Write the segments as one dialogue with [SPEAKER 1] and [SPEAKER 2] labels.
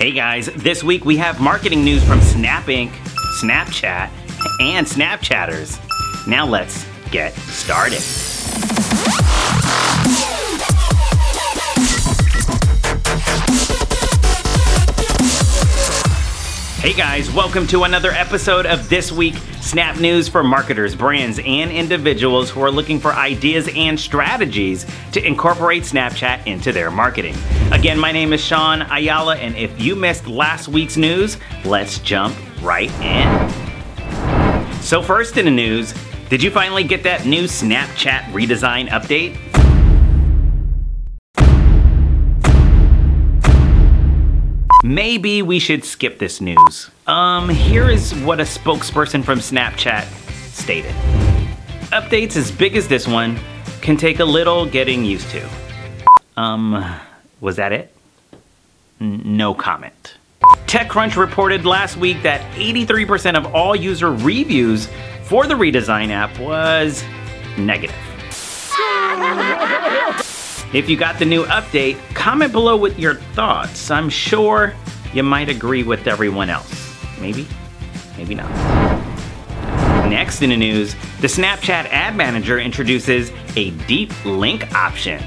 [SPEAKER 1] Hey guys, this week we have marketing news from Snap Inc., Snapchat, and Snapchatters. Now let's get started. Hey guys, welcome to another episode of This Week Snap News for marketers, brands, and individuals who are looking for ideas and strategies to incorporate Snapchat into their marketing. Again, my name is Sean Ayala, and if you missed last week's news, let's jump right in. So, first in the news, did you finally get that new Snapchat redesign update? Maybe we should skip this news. Um, here is what a spokesperson from Snapchat stated. Updates as big as this one can take a little getting used to. Um, was that it? N- no comment. TechCrunch reported last week that 83% of all user reviews for the redesign app was negative. If you got the new update, comment below with your thoughts. I'm sure you might agree with everyone else. Maybe, maybe not. Next in the news, the Snapchat Ad Manager introduces a deep link option,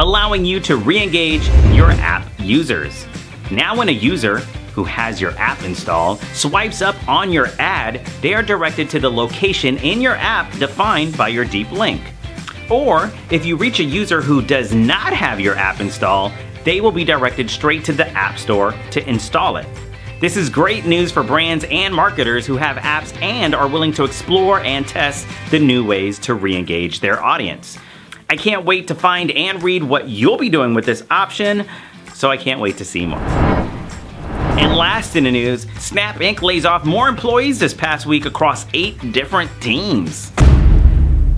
[SPEAKER 1] allowing you to re engage your app users. Now, when a user who has your app installed swipes up on your ad, they are directed to the location in your app defined by your deep link. Or if you reach a user who does not have your app installed, they will be directed straight to the App Store to install it. This is great news for brands and marketers who have apps and are willing to explore and test the new ways to re engage their audience. I can't wait to find and read what you'll be doing with this option, so I can't wait to see more. And last in the news, Snap Inc. lays off more employees this past week across eight different teams.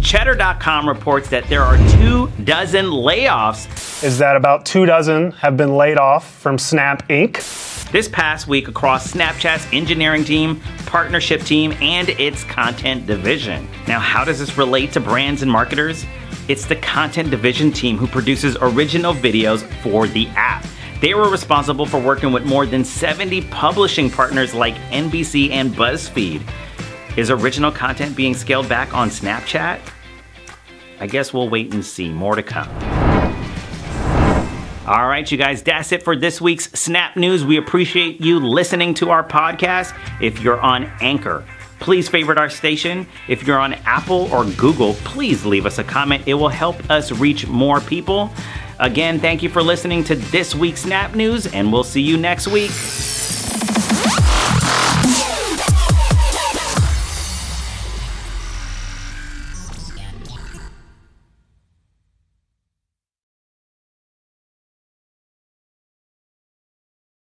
[SPEAKER 1] Cheddar.com reports that there are two dozen layoffs.
[SPEAKER 2] Is that about two dozen have been laid off from Snap Inc.?
[SPEAKER 1] This past week across Snapchat's engineering team, partnership team, and its content division. Now, how does this relate to brands and marketers? It's the content division team who produces original videos for the app. They were responsible for working with more than 70 publishing partners like NBC and BuzzFeed. Is original content being scaled back on Snapchat? I guess we'll wait and see. More to come. All right, you guys, that's it for this week's Snap News. We appreciate you listening to our podcast. If you're on Anchor, please favorite our station. If you're on Apple or Google, please leave us a comment. It will help us reach more people. Again, thank you for listening to this week's Snap News, and we'll see you next week.